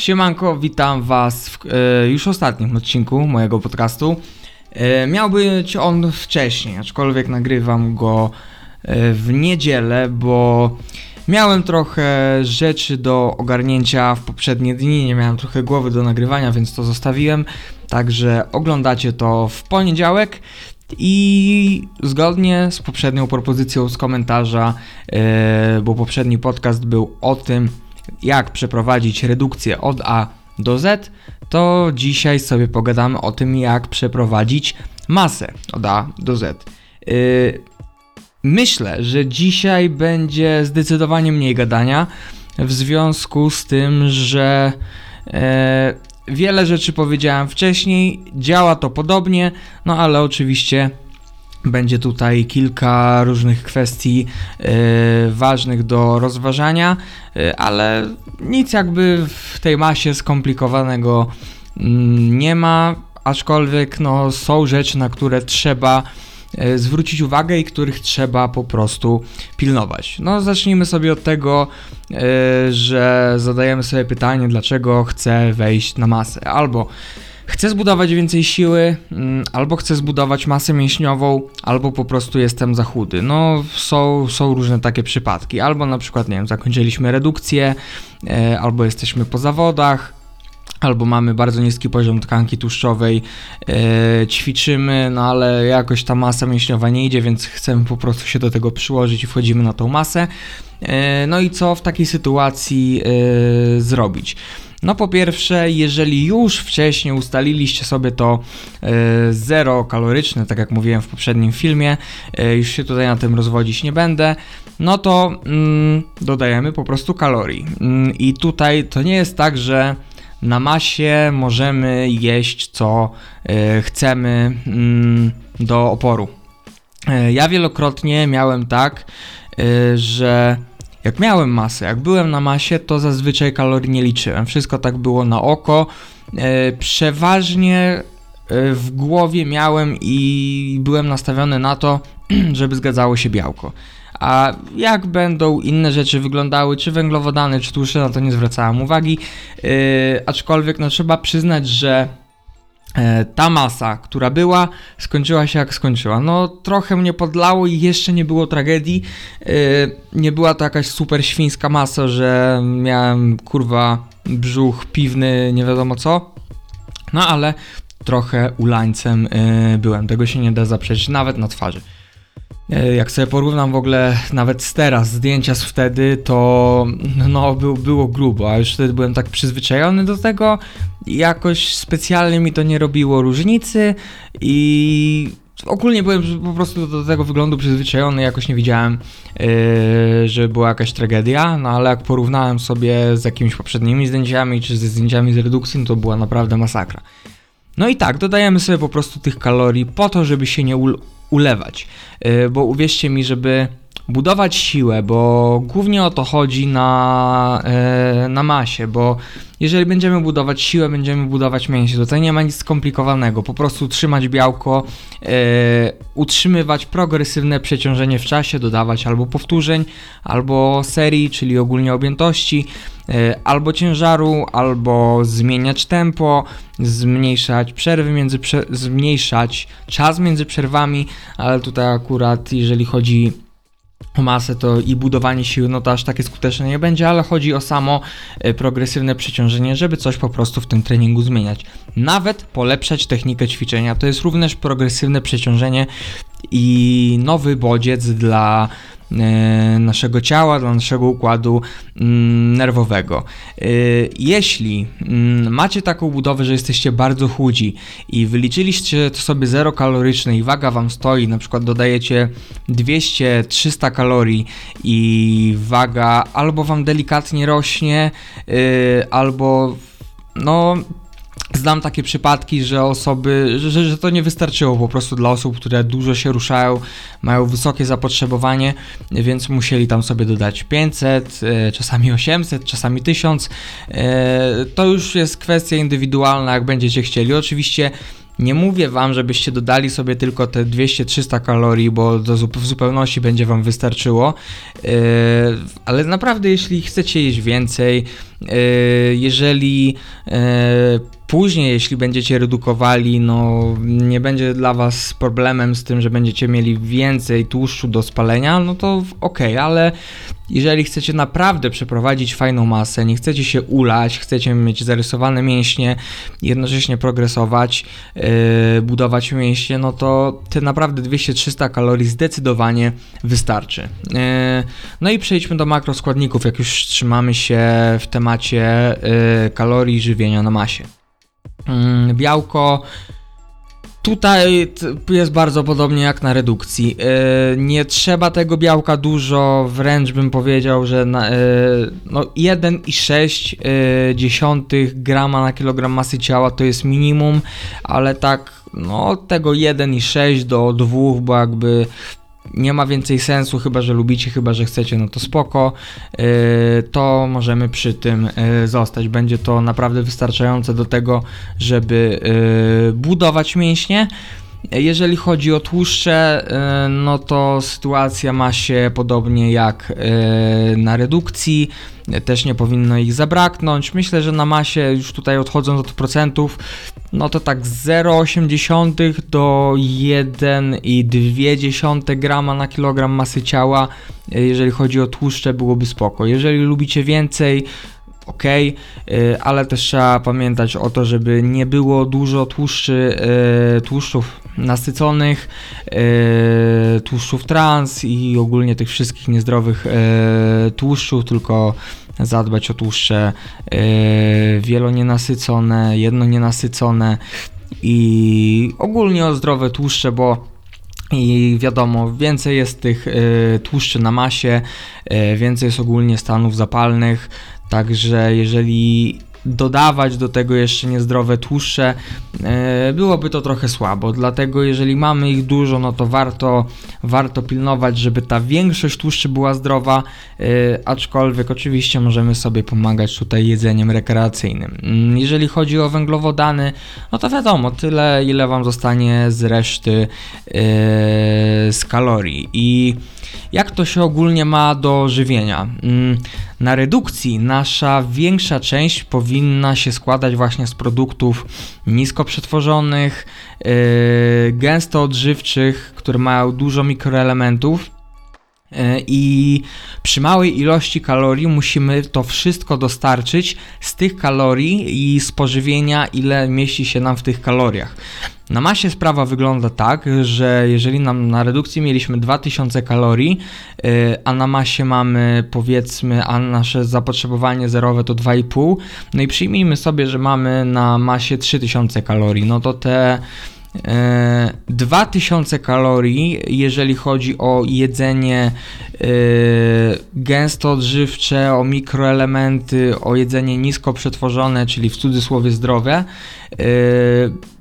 Siemanko, witam Was w e, już ostatnim odcinku mojego podcastu. E, miał być on wcześniej, aczkolwiek nagrywam go e, w niedzielę, bo miałem trochę rzeczy do ogarnięcia w poprzednie dni, nie miałem trochę głowy do nagrywania, więc to zostawiłem. Także oglądacie to w poniedziałek. I zgodnie z poprzednią propozycją z komentarza, bo poprzedni podcast był o tym, jak przeprowadzić redukcję od A do Z, to dzisiaj sobie pogadamy o tym, jak przeprowadzić masę od A do Z. Yy, myślę, że dzisiaj będzie zdecydowanie mniej gadania, w związku z tym, że e, wiele rzeczy powiedziałem wcześniej, działa to podobnie, no ale oczywiście będzie tutaj kilka różnych kwestii e, ważnych do rozważania, e, ale nic jakby w tej masie skomplikowanego mm, nie ma, aczkolwiek no, są rzeczy, na które trzeba e, zwrócić uwagę i których trzeba po prostu pilnować. No, zacznijmy sobie od tego, że zadajemy sobie pytanie, dlaczego chcę wejść na masę. Albo Chcę zbudować więcej siły, mm, albo chcę zbudować masę mięśniową, albo po prostu jestem za chudy. No, są, są różne takie przypadki. Albo na przykład, nie wiem, zakończyliśmy redukcję, e, albo jesteśmy po zawodach, albo mamy bardzo niski poziom tkanki tłuszczowej, e, ćwiczymy, no ale jakoś ta masa mięśniowa nie idzie, więc chcemy po prostu się do tego przyłożyć i wchodzimy na tą masę. E, no i co w takiej sytuacji e, zrobić? No po pierwsze, jeżeli już wcześniej ustaliliście sobie to e, zero kaloryczne, tak jak mówiłem w poprzednim filmie, e, już się tutaj na tym rozwodzić nie będę, no to mm, dodajemy po prostu kalorii. Mm, I tutaj to nie jest tak, że na masie możemy jeść co e, chcemy mm, do oporu. Ja wielokrotnie miałem tak, że jak miałem masę, jak byłem na masie, to zazwyczaj kalorii nie liczyłem. Wszystko tak było na oko. E, przeważnie e, w głowie miałem i byłem nastawiony na to, żeby zgadzało się białko. A jak będą inne rzeczy wyglądały, czy węglowodany, czy tłuszcze, na to nie zwracałem uwagi. Yy, aczkolwiek no, trzeba przyznać, że ta masa, która była, skończyła się jak skończyła. No, trochę mnie podlało i jeszcze nie było tragedii. E, nie była to jakaś super świńska masa, że miałem kurwa brzuch piwny, nie wiadomo co. No, ale trochę ulańcem e, byłem. Tego się nie da zaprzeczyć, nawet na twarzy. E, jak sobie porównam w ogóle nawet z teraz zdjęcia z wtedy, to no był, było grubo, a już wtedy byłem tak przyzwyczajony do tego, jakoś specjalnie mi to nie robiło różnicy i ogólnie byłem po prostu do tego wyglądu przyzwyczajony, jakoś nie widziałem, yy, że była jakaś tragedia, no ale jak porównałem sobie z jakimiś poprzednimi zdjęciami, czy ze zdjęciami z redukcji, no to była naprawdę masakra. No i tak, dodajemy sobie po prostu tych kalorii po to, żeby się nie ulewać. Y, bo uwierzcie mi, żeby budować siłę, bo głównie o to chodzi na, e, na masie, bo jeżeli będziemy budować siłę, będziemy budować mięśnie, tutaj nie ma nic skomplikowanego, po prostu trzymać białko, e, utrzymywać progresywne przeciążenie w czasie, dodawać albo powtórzeń, albo serii, czyli ogólnie objętości, albo ciężaru, albo zmieniać tempo, zmniejszać przerwy między, zmniejszać czas między przerwami, ale tutaj akurat jeżeli chodzi o masę to i budowanie siły, no to aż takie skuteczne nie będzie, ale chodzi o samo e, progresywne przeciążenie, żeby coś po prostu w tym treningu zmieniać. Nawet polepszać technikę ćwiczenia. To jest również progresywne przeciążenie i nowy bodziec dla E, naszego ciała, dla naszego układu mm, nerwowego. E, jeśli mm, macie taką budowę, że jesteście bardzo chudzi i wyliczyliście to sobie zero kaloryczne i waga wam stoi, na przykład dodajecie 200-300 kalorii i waga albo wam delikatnie rośnie, e, albo no Znam takie przypadki, że osoby, że, że to nie wystarczyło po prostu dla osób, które dużo się ruszają, mają wysokie zapotrzebowanie, więc musieli tam sobie dodać 500, e, czasami 800, czasami 1000. E, to już jest kwestia indywidualna, jak będziecie chcieli. Oczywiście nie mówię wam, żebyście dodali sobie tylko te 200-300 kalorii, bo do, w zupełności będzie wam wystarczyło, yy, ale naprawdę jeśli chcecie jeść więcej, jeżeli później, jeśli będziecie redukowali, no nie będzie dla Was problemem z tym, że będziecie mieli więcej tłuszczu do spalenia, no to ok, ale jeżeli chcecie naprawdę przeprowadzić fajną masę, nie chcecie się ulać, chcecie mieć zarysowane mięśnie, jednocześnie progresować, yy, budować mięśnie, no to te naprawdę 200-300 kalorii zdecydowanie wystarczy. Yy, no i przejdźmy do makroskładników, jak już trzymamy się w temacie yy, kalorii żywienia na masie. Yy, białko Tutaj jest bardzo podobnie jak na redukcji. Yy, nie trzeba tego białka dużo, wręcz bym powiedział, że yy, no 1,6 yy, grama na kilogram masy ciała to jest minimum, ale tak no tego 1,6 do 2, bo jakby nie ma więcej sensu, chyba że lubicie, chyba że chcecie, no to spoko, yy, to możemy przy tym yy, zostać. Będzie to naprawdę wystarczające do tego, żeby yy, budować mięśnie. Jeżeli chodzi o tłuszcze, no to sytuacja ma się podobnie jak na redukcji też nie powinno ich zabraknąć. Myślę, że na masie, już tutaj odchodząc od procentów, no to tak 0,8 do 1,2 grama na kilogram masy ciała, jeżeli chodzi o tłuszcze, byłoby spoko. Jeżeli lubicie więcej, ok, ale też trzeba pamiętać o to, żeby nie było dużo tłuszczy, tłuszczów nasyconych, y, tłuszczów trans i ogólnie tych wszystkich niezdrowych y, tłuszczów, tylko zadbać o tłuszcze wielonienasycone, jednonienasycone i ogólnie o zdrowe tłuszcze, bo i wiadomo, więcej jest tych tłuszczy na masie, więcej jest ogólnie stanów zapalnych, Także jeżeli dodawać do tego jeszcze niezdrowe tłuszcze, e, byłoby to trochę słabo. Dlatego jeżeli mamy ich dużo, no to warto, warto pilnować, żeby ta większość tłuszczy była zdrowa, e, aczkolwiek oczywiście możemy sobie pomagać tutaj jedzeniem rekreacyjnym. Mm, jeżeli chodzi o węglowodany, no to wiadomo, tyle ile Wam zostanie z reszty e, z kalorii. I jak to się ogólnie ma do żywienia? Na redukcji nasza większa część powinna się składać właśnie z produktów nisko przetworzonych, yy, gęsto odżywczych, które mają dużo mikroelementów. Yy, I przy małej ilości kalorii musimy to wszystko dostarczyć z tych kalorii i spożywienia, ile mieści się nam w tych kaloriach. Na masie sprawa wygląda tak, że jeżeli nam na redukcji mieliśmy 2000 kalorii, yy, a na masie mamy powiedzmy, a nasze zapotrzebowanie zerowe to 2,5, no i przyjmijmy sobie, że mamy na masie 3000 kalorii, no to te 2000 kalorii, jeżeli chodzi o jedzenie gęsto odżywcze, o mikroelementy, o jedzenie nisko przetworzone, czyli w cudzysłowie zdrowe,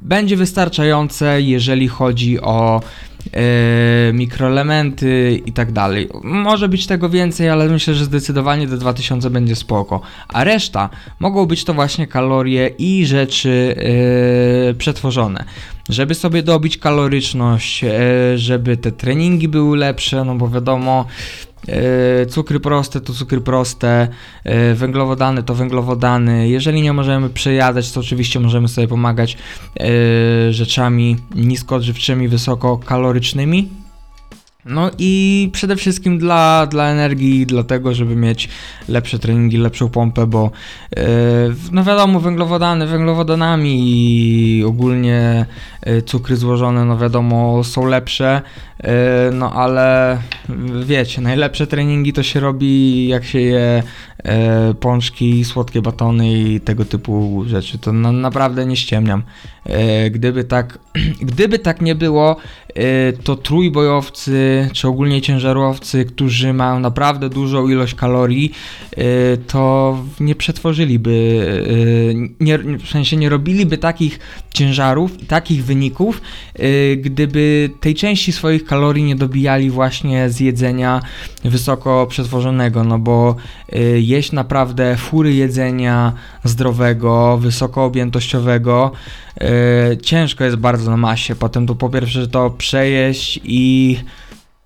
będzie wystarczające, jeżeli chodzi o mikroelementy i tak dalej. Może być tego więcej, ale myślę, że zdecydowanie do 2000 będzie spoko. A reszta mogą być to właśnie kalorie i rzeczy przetworzone. Żeby sobie dobić kaloryczność, yy, żeby te treningi były lepsze, no bo wiadomo, E, cukry proste to cukry proste, e, węglowodany to węglowodany. Jeżeli nie możemy przejadać, to oczywiście możemy sobie pomagać e, rzeczami niskoodżywczymi, wysokokalorycznymi. No i przede wszystkim dla, dla energii, dlatego, żeby mieć lepsze treningi, lepszą pompę, bo yy, no wiadomo, węglowodany węglowodanami i ogólnie yy, cukry złożone, no wiadomo, są lepsze, no ale wiecie, najlepsze treningi to się robi jak się je e, pączki, słodkie batony i tego typu rzeczy. To na, naprawdę nie ściemniam. E, gdyby, tak, gdyby tak nie było, e, to trójbojowcy, czy ogólnie ciężarowcy, którzy mają naprawdę dużą ilość kalorii, e, to nie przetworzyliby, e, nie, w sensie nie robiliby takich ciężarów i takich wyników, e, gdyby tej części swoich kalorii nie dobijali właśnie z jedzenia wysoko przetworzonego, no bo jeść naprawdę fury jedzenia zdrowego, wysokoobjętościowego. Yy, ciężko jest bardzo na masie. Potem to po pierwsze to przejeść i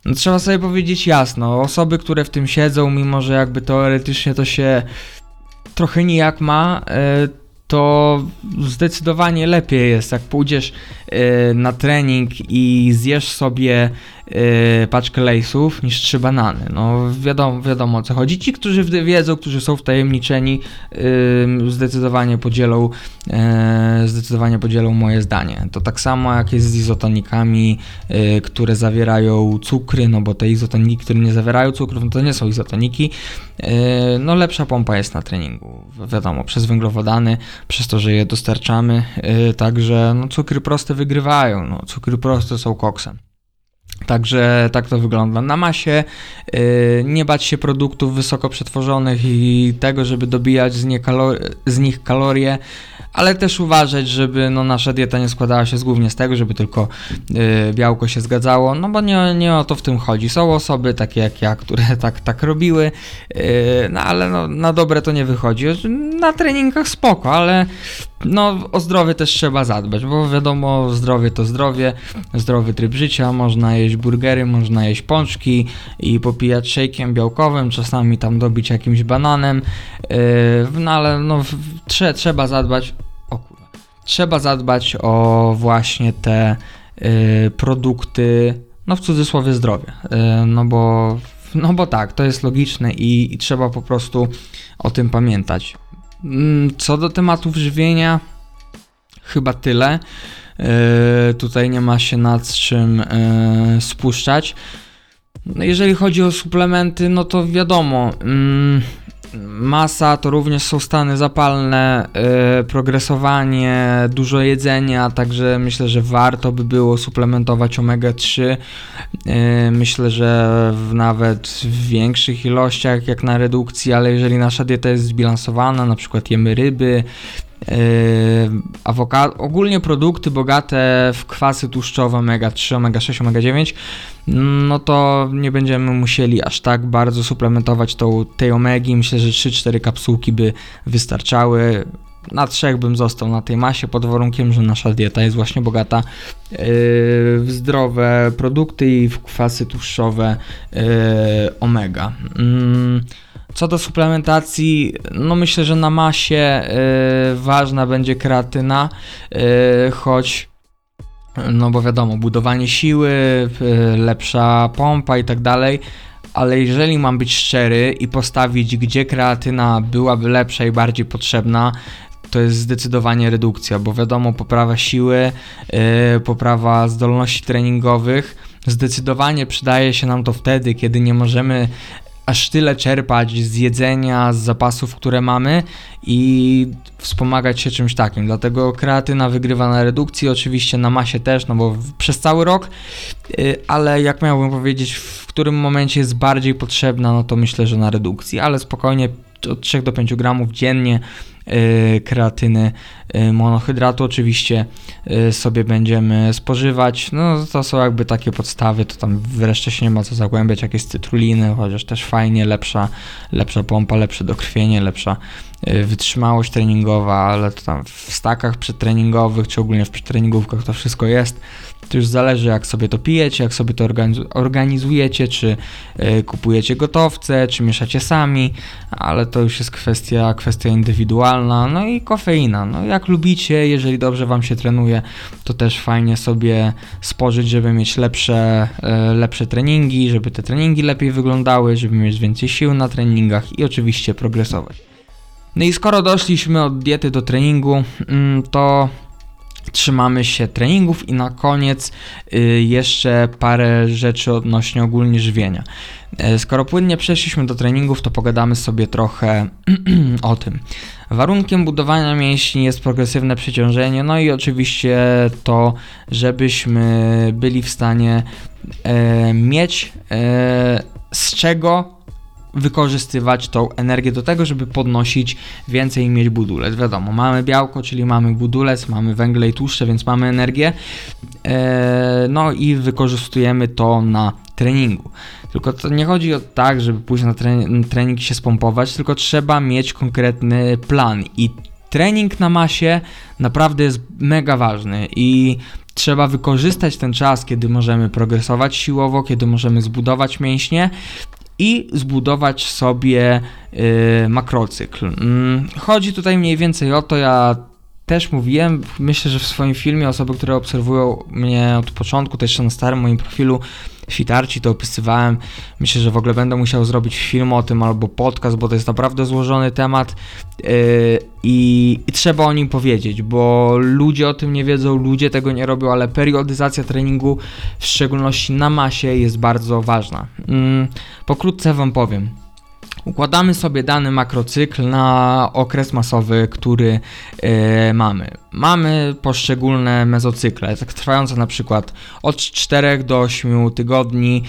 no, trzeba sobie powiedzieć jasno, osoby, które w tym siedzą, mimo że jakby teoretycznie to się trochę nijak ma, e, to zdecydowanie lepiej jest, jak pójdziesz e, na trening i zjesz sobie e, paczkę lejsów niż trzy banany. No wiadomo, wiadomo o co chodzi. Ci, którzy wiedzą, którzy są wtajemniczeni, zdecydowanie podzielą zdecydowanie podzielą moje zdanie. To tak samo jak jest z izotonikami, które zawierają cukry, no bo te izotoniki, które nie zawierają cukrów, no to nie są izotoniki. No lepsza pompa jest na treningu. Wiadomo, przez węglowodany, przez to, że je dostarczamy, także no, cukry proste wygrywają. No, cukry proste są koksem. Także tak to wygląda. Na masie yy, nie bać się produktów wysoko przetworzonych i tego, żeby dobijać z, nie kalor- z nich kalorie, ale też uważać, żeby no, nasza dieta nie składała się z, głównie z tego, żeby tylko yy, białko się zgadzało, no bo nie, nie o to w tym chodzi. Są osoby takie jak ja, które tak, tak robiły, yy, no ale no, na dobre to nie wychodzi. Na treningach spoko, ale no, o zdrowie też trzeba zadbać, bo wiadomo, zdrowie to zdrowie, zdrowy tryb życia, można jeść burgery, można jeść pączki i popijać shake'iem białkowym, czasami tam dobić jakimś bananem, yy, no ale no, trze, trzeba zadbać, o kurwa, trzeba zadbać o właśnie te yy, produkty, no w cudzysłowie zdrowie, yy, no bo no bo tak, to jest logiczne i, i trzeba po prostu o tym pamiętać. Mm, co do tematów żywienia, chyba tyle. Yy, tutaj nie ma się nad czym yy, spuszczać. No jeżeli chodzi o suplementy, no to wiadomo. Yy, masa to również są stany zapalne, yy, progresowanie, dużo jedzenia, także myślę, że warto by było suplementować omega-3. Yy, myślę, że w nawet w większych ilościach jak na redukcji, ale jeżeli nasza dieta jest zbilansowana, na przykład jemy ryby, awokado, ogólnie produkty bogate w kwasy tłuszczowe omega-3, omega-6, omega-9, no to nie będziemy musieli aż tak bardzo suplementować tą, tej omegi. Myślę, że 3-4 kapsułki by wystarczały. Na trzech bym został na tej masie pod warunkiem, że nasza dieta jest właśnie bogata yy, w zdrowe produkty i w kwasy tłuszczowe yy, omega. Yy. Co do suplementacji, no myślę, że na masie yy, ważna będzie kreatyna, choć no bo wiadomo, budowanie siły, lepsza pompa i tak dalej, ale jeżeli mam być szczery i postawić, gdzie kreatyna byłaby lepsza i bardziej potrzebna, to jest zdecydowanie redukcja, bo wiadomo, poprawa siły, yy, poprawa zdolności treningowych. Zdecydowanie przydaje się nam to wtedy, kiedy nie możemy aż tyle czerpać z jedzenia, z zapasów, które mamy i wspomagać się czymś takim. Dlatego kreatyna wygrywa na redukcji, oczywiście na masie też, no bo przez cały rok, y, ale jak miałbym powiedzieć, w którym momencie jest bardziej potrzebna, no to myślę, że na redukcji, ale spokojnie od 3 do 5 gramów dziennie Y, kreatyny, y, monohydratu oczywiście y, sobie będziemy spożywać. No to są jakby takie podstawy, to tam wreszcie się nie ma co zagłębiać, jakieś cytruliny, chociaż też fajnie, lepsza, lepsza pompa, lepsze dokrwienie, lepsza wytrzymałość treningowa, ale to tam w stakach przedtreningowych, czy ogólnie w przedtreningówkach to wszystko jest. To już zależy, jak sobie to pijecie, jak sobie to organizujecie, czy y, kupujecie gotowce, czy mieszacie sami, ale to już jest kwestia, kwestia indywidualna. No i kofeina. No jak lubicie, jeżeli dobrze Wam się trenuje, to też fajnie sobie spożyć, żeby mieć lepsze, y, lepsze treningi, żeby te treningi lepiej wyglądały, żeby mieć więcej sił na treningach i oczywiście progresować. No i skoro doszliśmy od diety do treningu, mm, to trzymamy się treningów i na koniec y, jeszcze parę rzeczy odnośnie ogólnie żywienia. E, skoro płynnie przeszliśmy do treningów, to pogadamy sobie trochę o tym. Warunkiem budowania mięśni jest progresywne przeciążenie, no i oczywiście to, żebyśmy byli w stanie e, mieć e, z czego wykorzystywać tą energię do tego, żeby podnosić więcej i mieć budulec. Wiadomo, mamy białko, czyli mamy budulec, mamy węgle i tłuszcze, więc mamy energię. Eee, no i wykorzystujemy to na treningu. Tylko to nie chodzi o tak, żeby pójść na trening, trening się spompować, tylko trzeba mieć konkretny plan i trening na masie naprawdę jest mega ważny i trzeba wykorzystać ten czas, kiedy możemy progresować siłowo, kiedy możemy zbudować mięśnie i zbudować sobie y, makrocykl. Mm, chodzi tutaj mniej więcej o to, ja też mówiłem, myślę, że w swoim filmie osoby, które obserwują mnie od początku, też na starym moim profilu Fitarci to opisywałem. Myślę, że w ogóle będę musiał zrobić film o tym albo podcast, bo to jest naprawdę złożony temat yy, i, i, trzeba o nim powiedzieć, bo ludzie o tym nie wiedzą, ludzie tego nie robią, ale periodyzacja treningu, w szczególności na masie, jest bardzo ważna. Yy, pokrótce Wam powiem. Układamy sobie dany makrocykl na okres masowy, który yy, mamy. Mamy poszczególne mezocykle, tak trwające na przykład od 4 do 8 tygodni.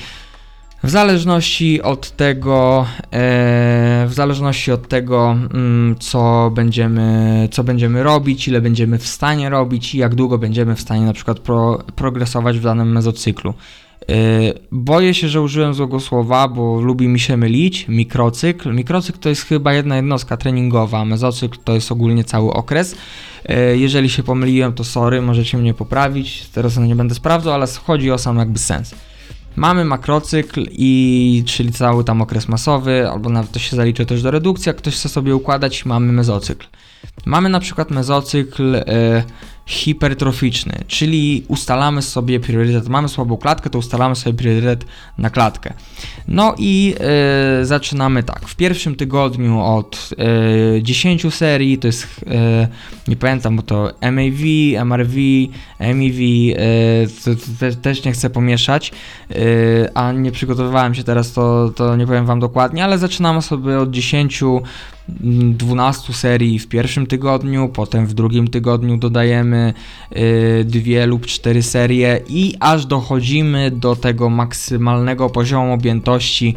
W zależności od tego, e, w zależności od tego, mm, co będziemy, co będziemy robić, ile będziemy w stanie robić i jak długo będziemy w stanie na przykład pro, progresować w danym mezocyklu. Yy, boję się, że użyłem złego słowa, bo lubi mi się mylić. Mikrocykl. Mikrocykl to jest chyba jedna jednostka treningowa, mezocykl to jest ogólnie cały okres. Yy, jeżeli się pomyliłem, to sorry, możecie mnie poprawić. Teraz nie będę sprawdzał, ale chodzi o sam jakby sens. Mamy makrocykl i czyli cały tam okres masowy, albo nawet to się zaliczy też do redukcji, jak ktoś chce sobie układać, mamy mezocykl. Mamy na przykład mezocykl yy, hipertroficzny, czyli ustalamy sobie priorytet, mamy słabą klatkę, to ustalamy sobie priorytet na klatkę. No i e, zaczynamy tak, w pierwszym tygodniu od e, 10 serii, to jest, e, nie pamiętam, bo to MAV, MRV, MEV, to, to te, też nie chcę pomieszać, a nie przygotowywałem się teraz, to, to nie powiem Wam dokładnie, ale zaczynamy sobie od 10 12 serii w pierwszym tygodniu, potem w drugim tygodniu dodajemy y, dwie lub cztery serie i aż dochodzimy do tego maksymalnego poziomu objętości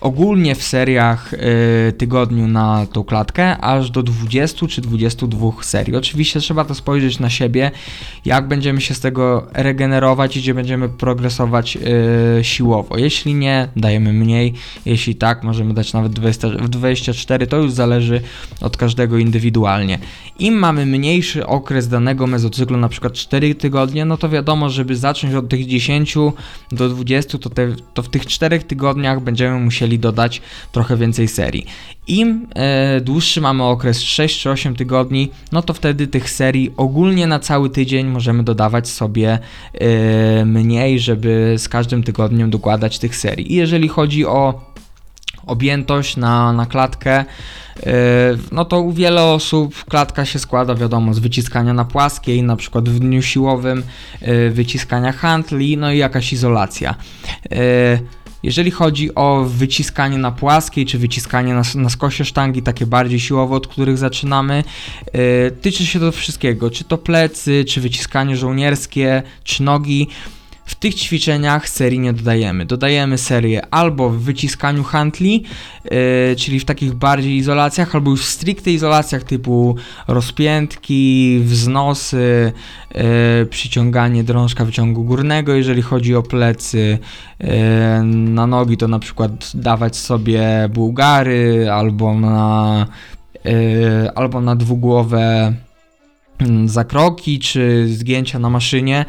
ogólnie w seriach y, tygodniu na tą klatkę aż do 20 czy 22 serii. Oczywiście trzeba to spojrzeć na siebie, jak będziemy się z tego regenerować i gdzie będziemy progresować y, siłowo. Jeśli nie, dajemy mniej, jeśli tak, możemy dać nawet 20, 24, to już zależy od każdego indywidualnie. Im mamy mniejszy okres danego mezocyklu, na przykład 4 tygodnie, no to wiadomo, żeby zacząć od tych 10 do 20, to, te, to w tych 4 tygodniach będziemy musieli chcieli dodać trochę więcej serii. Im e, dłuższy mamy okres 6 czy 8 tygodni, no to wtedy tych serii ogólnie na cały tydzień możemy dodawać sobie e, mniej, żeby z każdym tygodniem dokładać tych serii. I jeżeli chodzi o objętość na, na klatkę, e, no to u wiele osób klatka się składa, wiadomo, z wyciskania na płaskiej, na przykład w dniu siłowym, wyciskania handli, no i jakaś izolacja. Jeżeli chodzi o wyciskanie na płaskiej, czy wyciskanie na, na skosie sztangi, takie bardziej siłowe, od których zaczynamy, yy, tyczy się to wszystkiego, czy to plecy, czy wyciskanie żołnierskie, czy nogi. W tych ćwiczeniach serii nie dodajemy. Dodajemy serię albo w wyciskaniu handli, yy, czyli w takich bardziej izolacjach, albo już w stricte izolacjach typu rozpiętki, wznosy, yy, przyciąganie drążka wyciągu górnego, jeżeli chodzi o plecy. Yy, na nogi to na przykład dawać sobie bułgary albo na, yy, albo na dwugłowe zakroki, czy zgięcia na maszynie,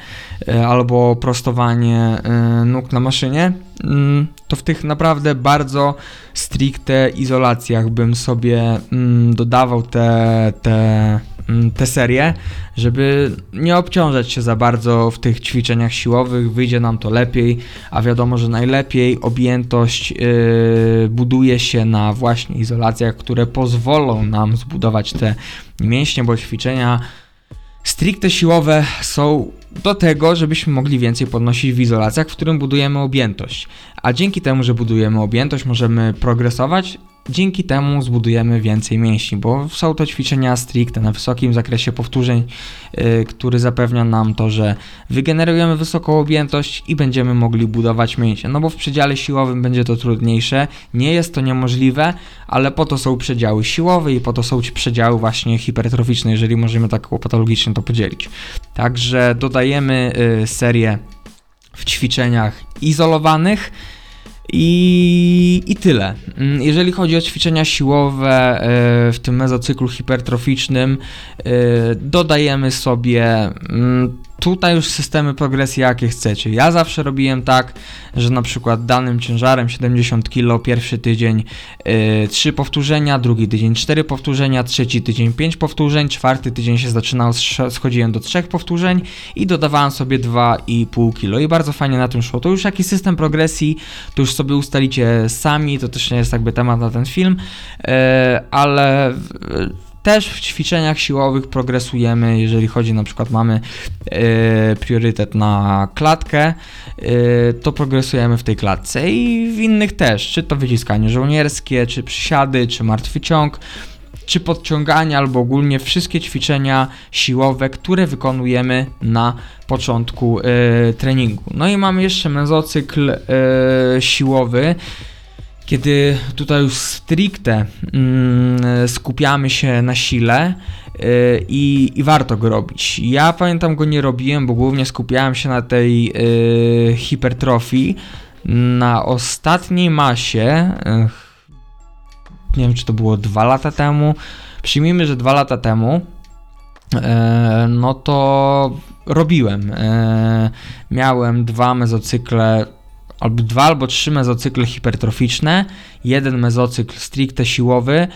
e, albo prostowanie e, nóg na maszynie, mm, to w tych naprawdę bardzo stricte izolacjach bym sobie mm, dodawał te, te Mm, te serie, żeby nie obciążać się za bardzo w tych ćwiczeniach siłowych, wyjdzie nam to lepiej, a wiadomo, że najlepiej objętość yy, buduje się na właśnie izolacjach, które pozwolą nam zbudować te mięśnie, bo ćwiczenia stricte siłowe są do tego, żebyśmy mogli więcej podnosić w izolacjach, w którym budujemy objętość. A dzięki temu, że budujemy objętość, możemy progresować, Dzięki temu zbudujemy więcej mięśni, bo są to ćwiczenia stricte na wysokim zakresie powtórzeń, yy, który zapewnia nam to, że wygenerujemy wysoką objętość i będziemy mogli budować mięśnie. No bo w przedziale siłowym będzie to trudniejsze, nie jest to niemożliwe, ale po to są przedziały siłowe i po to są przedziały właśnie hipertroficzne, jeżeli możemy tak patologicznie to podzielić. Także dodajemy yy, serię w ćwiczeniach izolowanych i, I tyle. Mm, jeżeli chodzi o ćwiczenia siłowe e, w tym mezocyklu hipertroficznym, e, dodajemy sobie mm, tutaj już systemy progresji jakie chcecie. Ja zawsze robiłem tak, że na przykład danym ciężarem 70 kg pierwszy tydzień yy, 3 powtórzenia, drugi tydzień 4 powtórzenia, trzeci tydzień 5 powtórzeń, czwarty tydzień się zaczynał, schodziłem do 3 powtórzeń i dodawałem sobie 2,5 kg i bardzo fajnie na tym szło. To już jakiś system progresji, to już sobie ustalicie sami, to też nie jest jakby temat na ten film, yy, ale yy, też w ćwiczeniach siłowych progresujemy, jeżeli chodzi na przykład mamy e, priorytet na klatkę, e, to progresujemy w tej klatce i w innych też, czy to wyciskanie żołnierskie, czy przysiady, czy martwy ciąg, czy podciąganie, albo ogólnie wszystkie ćwiczenia siłowe, które wykonujemy na początku e, treningu. No i mamy jeszcze mezocykl siłowy, kiedy tutaj już stricte mm, skupiamy się na sile yy, i, i, warto go robić. Ja pamiętam go nie robiłem, bo głównie skupiałem się na tej yy, hipertrofii. Na ostatniej masie, nie wiem czy to było dwa lata temu, przyjmijmy, że dwa lata temu, yy, no to robiłem. Miałem dwa mezocykle albo dwa albo trzy mezocykle hipertroficzne, jeden mezocykl stricte siłowy.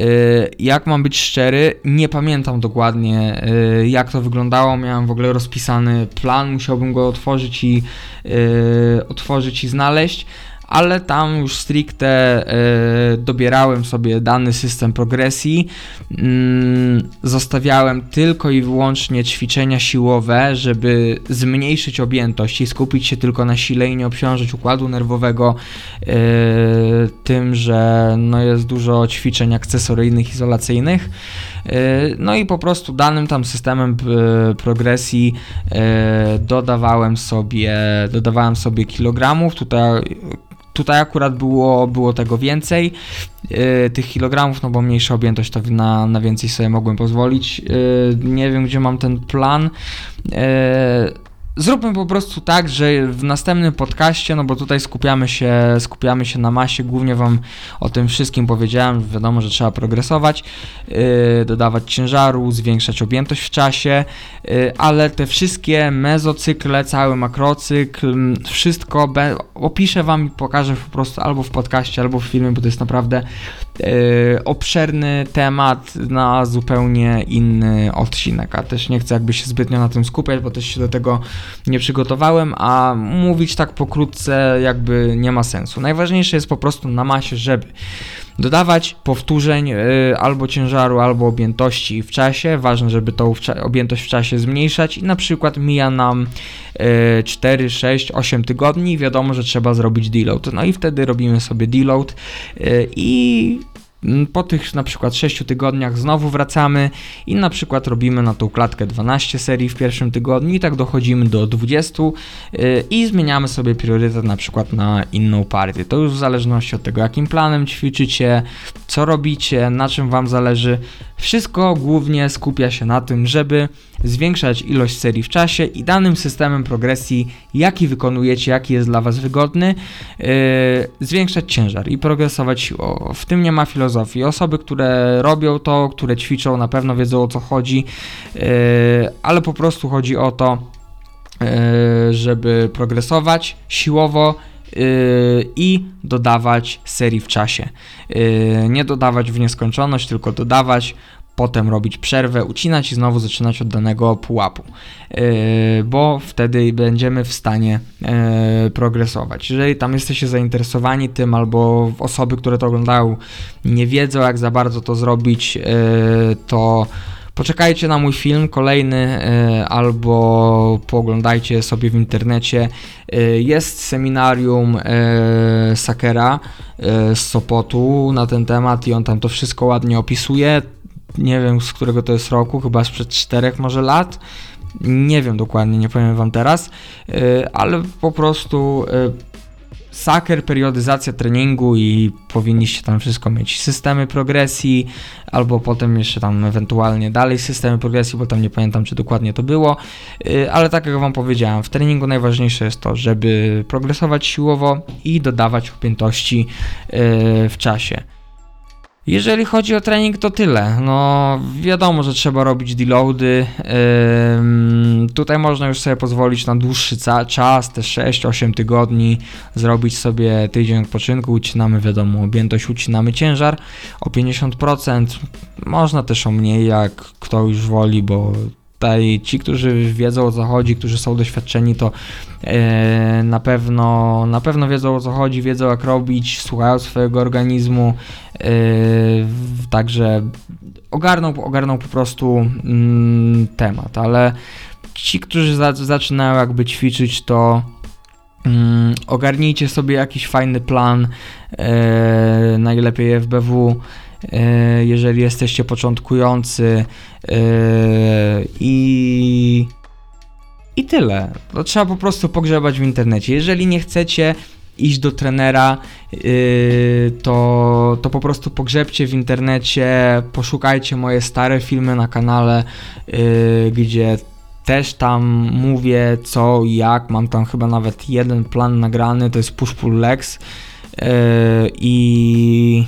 Y, jak mam być szczery, nie pamiętam dokładnie y, jak to wyglądało. Miałem w ogóle rozpisany plan, musiałbym go otworzyć i y, otworzyć i znaleźć ale tam już stricte e, dobierałem sobie dany system progresji, mm, zostawiałem tylko i wyłącznie ćwiczenia siłowe, żeby zmniejszyć objętość i skupić się tylko na sile i nie obciążyć układu nerwowego e, tym, że no jest dużo ćwiczeń akcesoryjnych, izolacyjnych. E, no i po prostu danym tam systemem progresji dodawałem sobie, dodawałem sobie kilogramów. Tutaj Tutaj akurat było, było tego więcej, yy, tych kilogramów, no bo mniejsza objętość to na, na więcej sobie mogłem pozwolić. Yy, nie wiem, gdzie mam ten plan. Yy, Zróbmy po prostu tak, że w następnym podcaście, no bo tutaj skupiamy się, skupiamy się na masie, głównie Wam o tym wszystkim powiedziałem, wiadomo, że trzeba progresować, yy, dodawać ciężaru, zwiększać objętość w czasie, yy, ale te wszystkie mezocykle, cały makrocykl, wszystko be, opiszę Wam i pokażę po prostu albo w podcaście, albo w filmie, bo to jest naprawdę obszerny temat na zupełnie inny odcinek, a też nie chcę jakby się zbytnio na tym skupiać, bo też się do tego nie przygotowałem, a mówić tak pokrótce jakby nie ma sensu. Najważniejsze jest po prostu na masie, żeby dodawać powtórzeń yy, albo ciężaru, albo objętości w czasie. Ważne, żeby tą objętość w czasie zmniejszać i na przykład mija nam yy, 4, 6, 8 tygodni wiadomo, że trzeba zrobić deload. No i wtedy robimy sobie deload yy, i po tych na przykład 6 tygodniach znowu wracamy i na przykład robimy na tą klatkę 12 serii w pierwszym tygodniu i tak dochodzimy do 20 y, i zmieniamy sobie priorytet na przykład na inną partię. To już w zależności od tego jakim planem ćwiczycie, co robicie, na czym Wam zależy. Wszystko głównie skupia się na tym, żeby zwiększać ilość serii w czasie i danym systemem progresji, jaki wykonujecie, jaki jest dla Was wygodny, yy, zwiększać ciężar i progresować siłowo. W tym nie ma filozofii. Osoby, które robią to, które ćwiczą, na pewno wiedzą o co chodzi, yy, ale po prostu chodzi o to, yy, żeby progresować siłowo Yy, i dodawać serii w czasie. Yy, nie dodawać w nieskończoność, tylko dodawać, potem robić przerwę, ucinać i znowu zaczynać od danego pułapu, yy, bo wtedy będziemy w stanie progresować. Jeżeli tam jesteście zainteresowani tym, albo osoby, które to oglądają, nie wiedzą, jak za bardzo to zrobić, to Poczekajcie na mój film kolejny e, albo pooglądajcie sobie w internecie. E, jest seminarium e, Sakera z Sopotu na ten temat i on tam to wszystko ładnie opisuje. Nie wiem z którego to jest roku, chyba sprzed czterech może lat. Nie wiem dokładnie, nie powiem wam teraz, ale po prostu saker, periodyzacja treningu i powinniście tam wszystko mieć. Systemy progresji, albo potem jeszcze tam ewentualnie dalej systemy progresji, bo tam nie pamiętam, czy dokładnie to było, y, ale tak jak Wam powiedziałem, w treningu najważniejsze jest to, żeby progresować siłowo i dodawać objętości y, w czasie. Jeżeli chodzi o trening, to tyle. No, wiadomo, że trzeba robić deloady. Ym, tutaj można już sobie pozwolić na dłuższy czas, te 6-8 tygodni, zrobić sobie tydzień odpoczynku, ucinamy, wiadomo, objętość, ucinamy ciężar o 50%. Można też o mniej, jak kto już woli, bo tutaj ci, którzy wiedzą o co chodzi, którzy są doświadczeni, to e, na pewno na pewno wiedzą o co chodzi, wiedzą jak robić, słuchają swojego organizmu, e, także ogarną, ogarną po prostu mm, temat, ale ci, którzy za, zaczynają jakby ćwiczyć, to mm, ogarnijcie sobie jakiś fajny plan, e, najlepiej FBW, e, jeżeli jesteście początkujący e, i i tyle. To trzeba po prostu pogrzebać w internecie. Jeżeli nie chcecie iść do trenera, to, to po prostu pogrzebcie w internecie, poszukajcie moje stare filmy na kanale, gdzie też tam mówię co i jak. Mam tam chyba nawet jeden plan nagrany, to jest push pull legs. Yy, I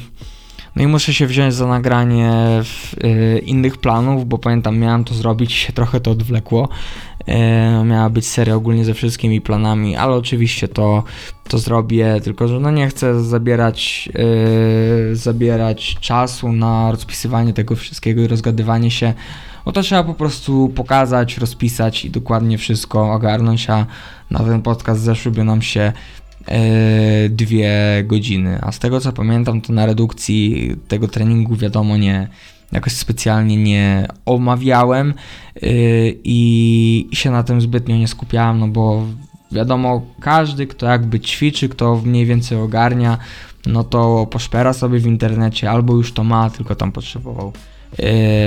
no i muszę się wziąć za nagranie w, y, innych planów, bo pamiętam, miałem to zrobić, się trochę to odwlekło. E, miała być seria ogólnie ze wszystkimi planami, ale oczywiście to, to zrobię, tylko że no nie chcę zabierać, e, zabierać czasu na rozpisywanie tego wszystkiego i rozgadywanie się, bo to trzeba po prostu pokazać, rozpisać i dokładnie wszystko ogarnąć, a na ten podcast zeszłyby nam się e, dwie godziny, a z tego co pamiętam to na redukcji tego treningu wiadomo nie jakoś specjalnie nie omawiałem yy, i, się na tym zbytnio nie skupiałem, no bo wiadomo, każdy, kto jakby ćwiczy, kto mniej więcej ogarnia, no to poszpera sobie w internecie, albo już to ma, tylko tam potrzebował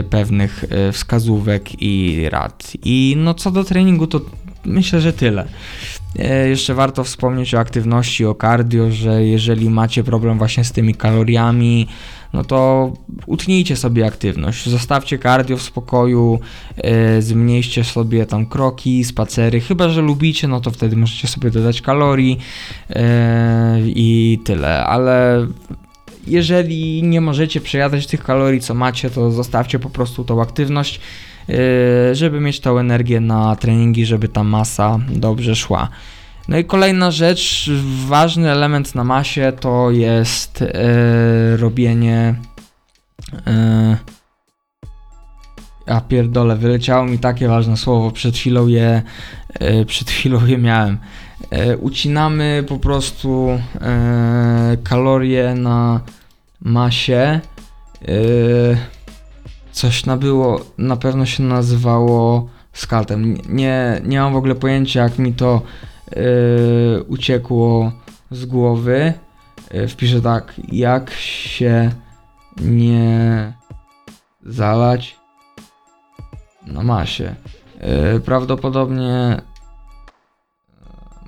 pewnych yy, wskazówek i rad. I no co do treningu, to myślę, że tyle. E, Jeszcze warto wspomnieć o aktywności, o cardio, że jeżeli macie problem właśnie z tymi kaloriami, no to utnijcie sobie aktywność, zostawcie cardio w spokoju, e, zmniejszcie sobie tam kroki, spacery, chyba że lubicie, no to wtedy możecie sobie dodać kalorii e, i tyle, ale jeżeli nie możecie przejadać tych kalorii, co macie, to zostawcie po prostu tą aktywność, e, żeby mieć tą energię na treningi, żeby ta masa dobrze szła. No i kolejna rzecz, ważny element na masie to jest e, robienie. E, ja pierdolę, wyleciało mi takie ważne słowo, przed chwilą je, przed chwilą je miałem. E, ucinamy po prostu e, kalorie na masie. E, coś nabyło, na pewno się nazywało skaltem. Nie, nie mam w ogóle pojęcia, jak mi to uciekło z głowy. Wpiszę tak, jak się nie zalać na masie. Prawdopodobnie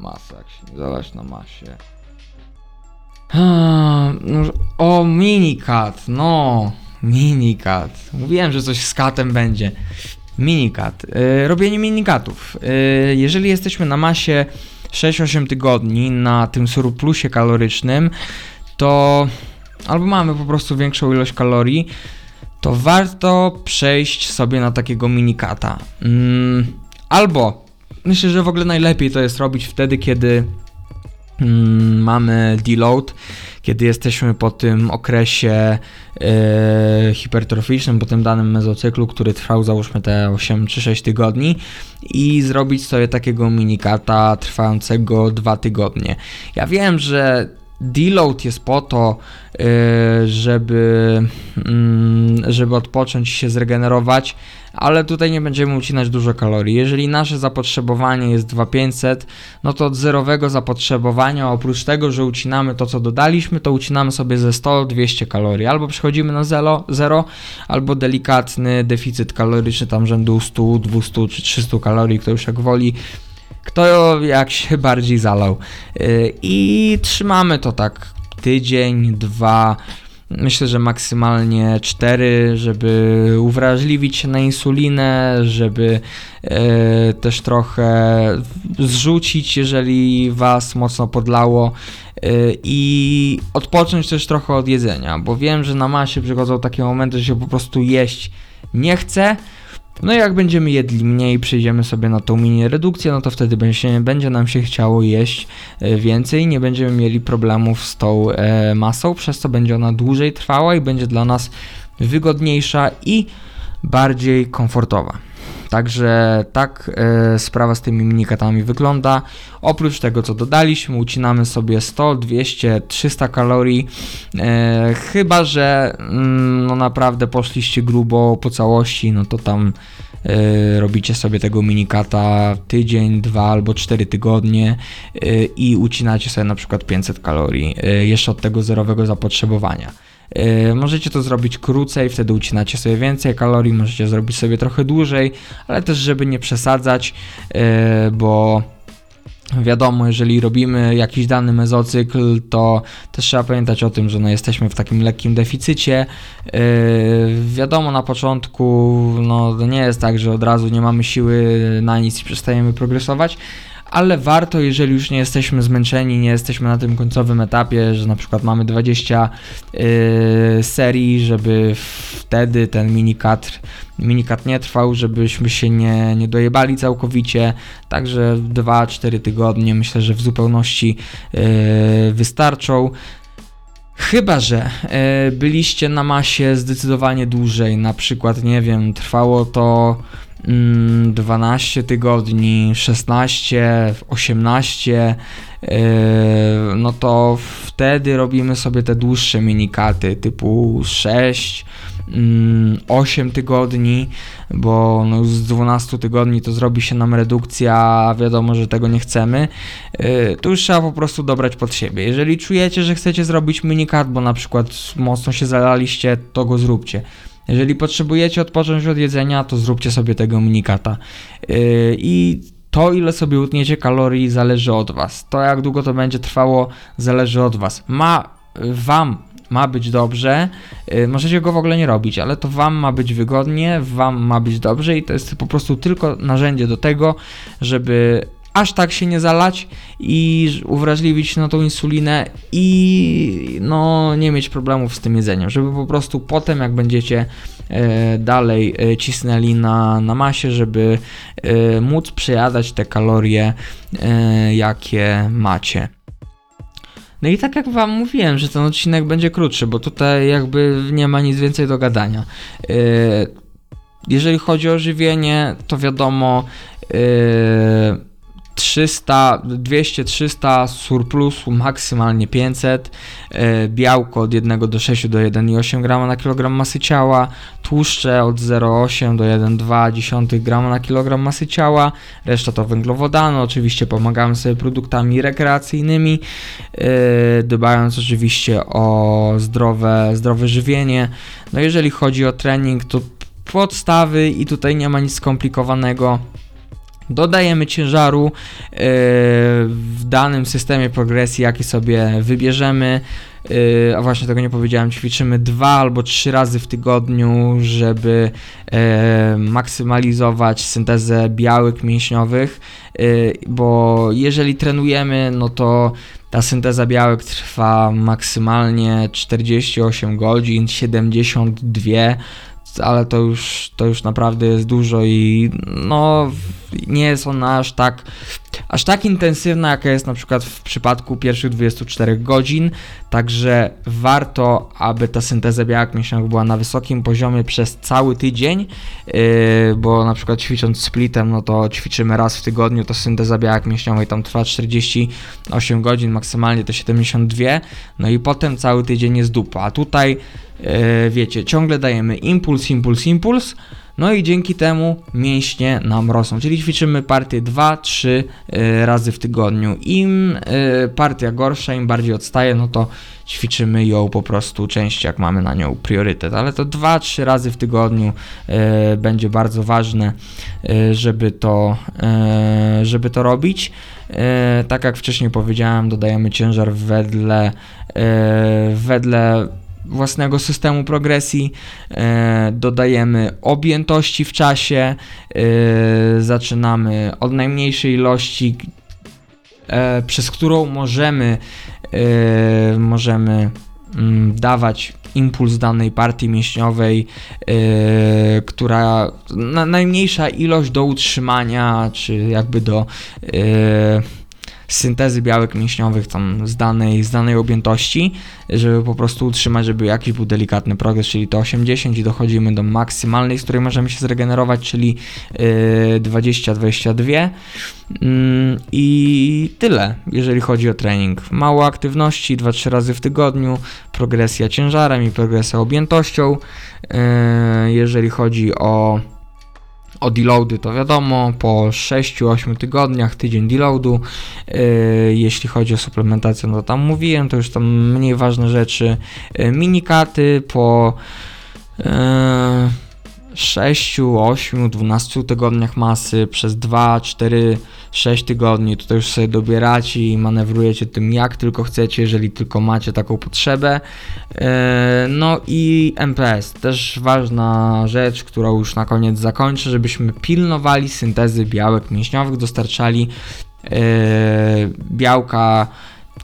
masa, jak się zalać na masie. No, o, minikat, no, minikat. Mówiłem, że coś z katem będzie. Minikat. Yy, robienie minikatów. Yy, jeżeli jesteśmy na masie 6-8 tygodni na tym surplusie kalorycznym, to albo mamy po prostu większą ilość kalorii, to warto przejść sobie na takiego minikata. Mm, albo myślę, że w ogóle najlepiej to jest robić wtedy, kiedy mm, mamy deload, kiedy jesteśmy po tym okresie e, hipertroficznym, po tym danym mezocyklu, który trwał załóżmy te 8 czy 6 tygodni i zrobić sobie takiego minikata trwającego 2 tygodnie. Ja wiem, że deload jest po to, e, żeby, mm, żeby odpocząć się zregenerować, ale tutaj nie będziemy ucinać dużo kalorii. Jeżeli nasze zapotrzebowanie jest 2500, no to od zerowego zapotrzebowania, oprócz tego, że ucinamy to, co dodaliśmy, to ucinamy sobie ze 100-200 kalorii. Albo przechodzimy na 0, 0, albo delikatny deficyt kaloryczny, tam rzędu 100, 200 czy 300 kalorii, kto już jak woli. Kto jak się bardziej zalał. Yy, I trzymamy to tak tydzień, dwa. Myślę, że maksymalnie 4, żeby uwrażliwić się na insulinę, żeby e, też trochę zrzucić, jeżeli was mocno podlało e, i odpocząć też trochę od jedzenia, bo wiem, że na masie przychodzą takie momenty, że się po prostu jeść nie chce. No i jak będziemy jedli mniej, przejdziemy sobie na tą mini redukcję, no to wtedy będzie, będzie nam się chciało jeść e, więcej, nie będziemy mieli problemów z tą e, masą, przez co będzie ona dłużej trwała i będzie dla nas wygodniejsza i bardziej komfortowa. Także tak e, sprawa z tymi minikatami wygląda. Oprócz tego, co dodaliśmy, ucinamy sobie 100, 200, 300 kalorii. E, chyba, że mm, no naprawdę poszliście grubo po całości, no to tam e, robicie sobie tego minikata tydzień, dwa albo cztery tygodnie i ucinacie sobie na przykład 500 kalorii jeszcze od tego zerowego zapotrzebowania. Yy, możecie to zrobić krócej, wtedy ucinacie sobie więcej kalorii, możecie zrobić sobie trochę dłużej, ale też żeby nie przesadzać, yy, bo Wiadomo, jeżeli robimy jakiś dany mezocykl, to też trzeba pamiętać o tym, że no jesteśmy w takim lekkim deficycie. Yy, wiadomo, na początku no, nie jest tak, że od razu nie mamy siły na nic i przestajemy progresować, ale warto, jeżeli już nie jesteśmy zmęczeni, nie jesteśmy na tym końcowym etapie, że na przykład mamy 20 yy, serii, żeby wtedy ten minikat, minikat nie trwał, żebyśmy się nie, nie dojebali całkowicie, także 2-4 tygodnie myślę, że w zupełności yy, wystarczą. Chyba, że yy, byliście na masie zdecydowanie dłużej, na przykład, nie wiem, trwało to 12 mm, tygodni, 16, 18, yy, no to wtedy robimy sobie te dłuższe minikaty typu 6, 8 mm, tygodni, bo no z 12 tygodni to zrobi się nam redukcja, a wiadomo, że tego nie chcemy. Yy, to już trzeba po prostu dobrać pod siebie. Jeżeli czujecie, że chcecie zrobić minikat, bo na przykład mocno się zalaliście, to go zróbcie. Jeżeli potrzebujecie odpocząć od jedzenia, to zróbcie sobie tego minikata. Yy, I to, ile sobie utniecie kalorii, zależy od Was. To, jak długo to będzie trwało, zależy od Was. Ma Wam ma być dobrze. Yy, możecie go w ogóle nie robić, ale to Wam ma być wygodnie, Wam ma być dobrze i to jest po prostu tylko narzędzie do tego, żeby aż tak się nie zalać i uwrażliwić na tą insulinę i no nie mieć problemów z tym jedzeniem, żeby po prostu potem jak będziecie e, dalej e, cisnęli na, na masie, żeby e, móc przejadać te kalorie, e, jakie macie. No i tak jak wam mówiłem, że ten odcinek będzie krótszy, bo tutaj jakby nie ma nic więcej do gadania. E, jeżeli chodzi o żywienie, to wiadomo, yy, 300, 200, 300, surplusu maksymalnie 500, e, białko od 1 do 6 do 1,8 g na kilogram masy ciała, tłuszcze od 0,8 do 1,2 g na kilogram masy ciała, reszta to węglowodany, oczywiście pomagamy sobie produktami rekreacyjnymi, e, dbając oczywiście o zdrowe, zdrowe żywienie. No jeżeli chodzi o trening, to podstawy i tutaj nie ma nic skomplikowanego. Dodajemy ciężaru e, w danym systemie progresji, jaki sobie wybierzemy. E, a właśnie tego nie powiedziałem, ćwiczymy dwa albo trzy razy w tygodniu, żeby e, maksymalizować syntezę białek mięśniowych, bo jeżeli trenujemy, no to ta synteza białek trwa maksymalnie 48 godzin, 72 ale to już, to już naprawdę jest dużo i no nie jest ona aż tak, aż tak intensywna, jaka jest na przykład w przypadku pierwszych 24 godzin, także warto, aby ta synteza białek mięśniowych była na wysokim poziomie przez cały tydzień, yy, bo na przykład ćwicząc splitem, no to ćwiczymy raz w tygodniu, to synteza białek mięśniowej tam trwa 48 godzin, maksymalnie to 72, no i potem cały tydzień jest dupa, a tutaj E, wiecie, ciągle dajemy impuls, impuls, impuls, no i dzięki temu mięśnie nam rosną, czyli ćwiczymy partię 2-3 e, razy w tygodniu. Im e, partia gorsza, im bardziej odstaje, no to ćwiczymy ją po prostu częściej, jak mamy na nią priorytet, ale to 2-3 razy w tygodniu będzie bardzo ważne, żeby to, żeby to robić. Tak jak wcześniej powiedziałem, dodajemy ciężar wedle, wedle własnego systemu progresji, e, dodajemy objętości w czasie, e, zaczynamy od najmniejszej ilości, e, przez którą możemy, możemy mm, dawać impuls danej partii mięśniowej, która na, najmniejsza ilość do utrzymania, czy jakby do syntezy białek mięśniowych tam z danej, z danej objętości, żeby po prostu utrzymać, żeby jakiś był delikatny progres, czyli to 80 i dochodzimy do maksymalnej, z której możemy się zregenerować, czyli yy, 20-22 yy, i tyle, jeżeli chodzi o trening. Mało aktywności, 2-3 razy w tygodniu, progresja ciężarem i progresja objętością. Yy, jeżeli chodzi o o deloady to wiadomo, po 6-8 tygodniach tydzień deloadu. Yy, jeśli chodzi o suplementację, no tam mówiłem, to już tam mniej ważne rzeczy. Yy, minikaty po yy, 6, 8, 12 tygodniach masy przez 2, 4, 6 tygodni. Tutaj już sobie dobieracie i manewrujecie tym jak tylko chcecie, jeżeli tylko macie taką potrzebę. E, no i MPS, też ważna rzecz, którą już na koniec zakończę, żebyśmy pilnowali syntezy białek mięśniowych, dostarczali e, białka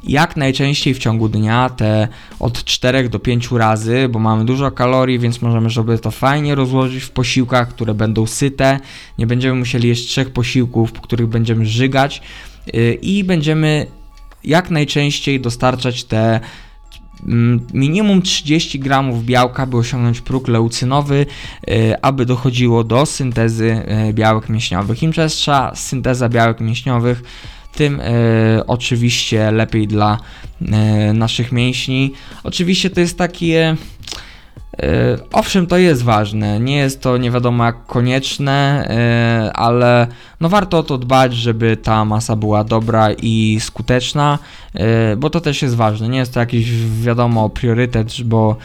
jak najczęściej w ciągu dnia, te od 4 do 5 razy, bo mamy dużo kalorii, więc możemy sobie to fajnie rozłożyć w posiłkach, które będą syte. Nie będziemy musieli jeść trzech posiłków, po których będziemy żygać yy, i będziemy jak najczęściej dostarczać te mm, minimum 30 gramów białka, by osiągnąć próg leucynowy, yy, aby dochodziło do syntezy yy, białek mięśniowych. Im częstsza synteza białek mięśniowych, tym e, oczywiście lepiej dla e, naszych mięśni. Oczywiście to jest takie E, owszem, to jest ważne, nie jest to nie wiadomo jak konieczne, ale no warto o to dbać, żeby ta masa była dobra i skuteczna, bo to też jest ważne. Nie jest to jakiś wiadomo priorytet, bo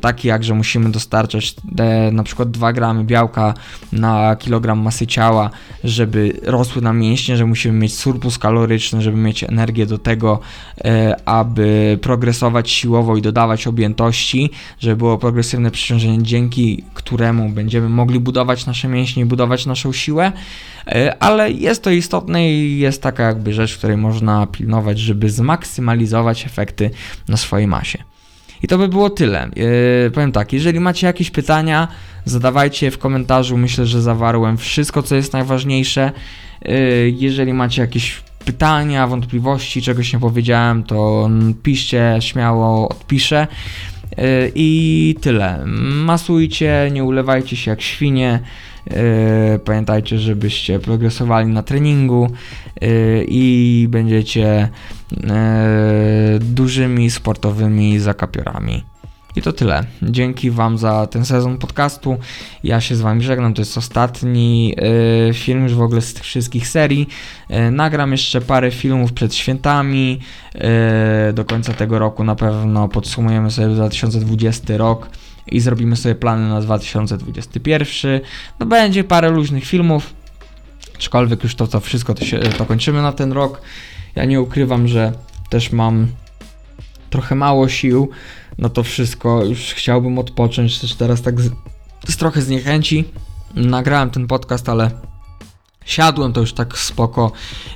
taki jak, że musimy dostarczać na przykład 2 gramy białka na kilogram masy ciała, żeby rosły nam mięśnie, że musimy mieć surplus kaloryczny, żeby mieć energię do tego, aby progresować siłowo i dodawać objętości, żeby było progresywne przeciążenie, dzięki któremu będziemy mogli budować nasze mięśnie i budować naszą siłę, e, ale jest to istotne i jest taka jakby rzecz, której można pilnować, żeby zmaksymalizować efekty na swojej masie. I to by było tyle. Yy, powiem tak, jeżeli macie jakieś pytania, zadawajcie w komentarzu. Myślę, że zawarłem wszystko, co jest najważniejsze. Yy, jeżeli macie jakieś pytania, wątpliwości, czegoś nie powiedziałem, to piszcie, śmiało odpiszę. E, I tyle. Masujcie, nie ulewajcie się jak świnie. E, pamiętajcie, żebyście progresowali na treningu e, i będziecie dużymi sportowymi zakapiorami. I to tyle. Dzięki Wam za ten sezon podcastu. Ja się z Wami żegnam. To jest ostatni y, film już w ogóle z tych wszystkich serii. Y, nagram jeszcze parę filmów przed świętami. Y, do końca tego roku na pewno podsumujemy sobie 2020 rok i zrobimy sobie plany na 2021. No będzie parę luźnych filmów. Aczkolwiek już to, to wszystko to, się, to kończymy na ten rok. Ja nie ukrywam, że też mam trochę mało sił no to wszystko. Już chciałbym odpocząć, też teraz tak z, z trochę zniechęci. Nagrałem ten podcast, ale siadłem to już tak spoko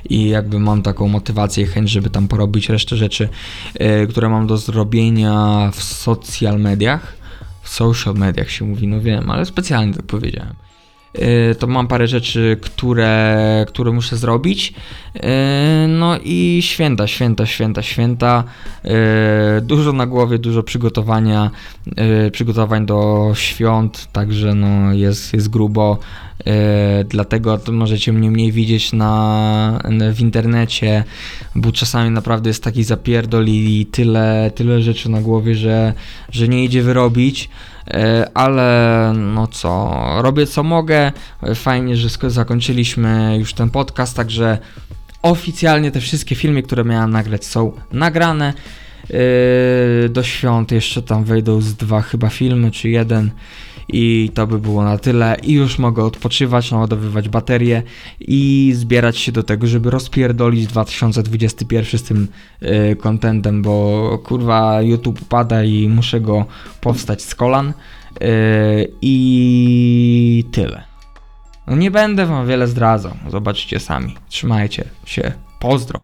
i jakby mam taką motywację i chęć, żeby tam porobić resztę rzeczy, yy, które mam do zrobienia w social mediach. W social mediach się mówi, no wiem, ale specjalnie tak powiedziałem. Y, to mam parę rzeczy, które, które muszę zrobić. Y, no i święta, święta, święta, święta. Y, dużo na głowie, dużo przygotowania, przygotowań do świąt, także no jest, jest grubo. Dlatego możecie mnie mniej widzieć na, w internecie, bo czasami naprawdę jest taki zapierdol i tyle, tyle rzeczy na głowie, że, że nie idzie wyrobić. E, ale no co, robię co mogę. Fajnie, że zakończyliśmy już ten podcast, także oficjalnie te wszystkie filmy, które miałem nagrać są nagrane. E, do świąt jeszcze tam wejdą z dwa chyba filmy, czy jeden I to by było na tyle. I już mogę odpoczywać, naładowywać baterie i zbierać się do tego, żeby rozpierdolić 2021 z tym y, contentem, bo kurwa YouTube pada i muszę go powstać z kolan. Y, I tyle. No nie będę wam wiele zdradzał. Zobaczcie sami. Trzymajcie się. Pozdro.